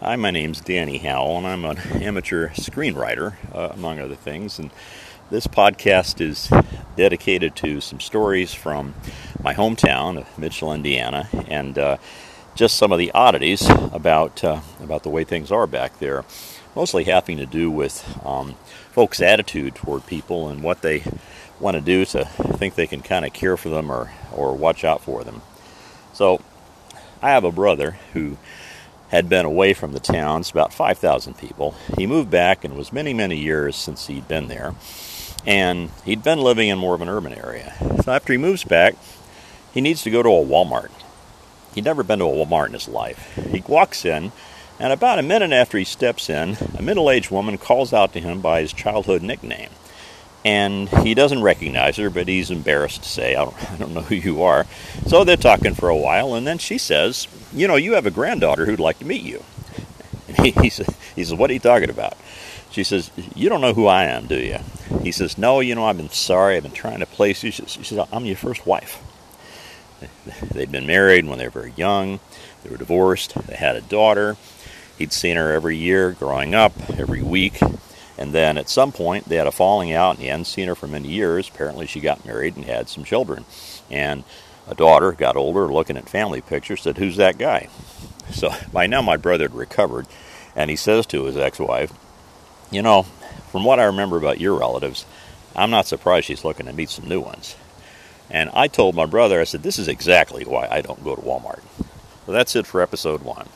Hi, my name's Danny Howell, and I'm an amateur screenwriter, uh, among other things. And this podcast is dedicated to some stories from my hometown of Mitchell, Indiana, and uh, just some of the oddities about uh, about the way things are back there. Mostly having to do with um, folks' attitude toward people and what they want to do to think they can kind of care for them or or watch out for them. So, I have a brother who had been away from the town. It's about 5,000 people. He moved back and was many, many years since he'd been there. And he'd been living in more of an urban area. So after he moves back, he needs to go to a Walmart. He'd never been to a Walmart in his life. He walks in, and about a minute after he steps in, a middle aged woman calls out to him by his childhood nickname and he doesn't recognize her, but he's embarrassed to say, I don't, I don't know who you are. So they're talking for a while, and then she says, You know, you have a granddaughter who'd like to meet you. And he, he, says, he says, What are you talking about? She says, You don't know who I am, do you? He says, No, you know, I've been sorry. I've been trying to place you. She says, I'm your first wife. They'd been married when they were very young. They were divorced. They had a daughter. He'd seen her every year growing up, every week. And then at some point, they had a falling out, and he hadn't seen her for many years. Apparently, she got married and had some children. And a daughter got older, looking at family pictures, said, Who's that guy? So by now, my brother had recovered, and he says to his ex wife, You know, from what I remember about your relatives, I'm not surprised she's looking to meet some new ones. And I told my brother, I said, This is exactly why I don't go to Walmart. So that's it for episode one.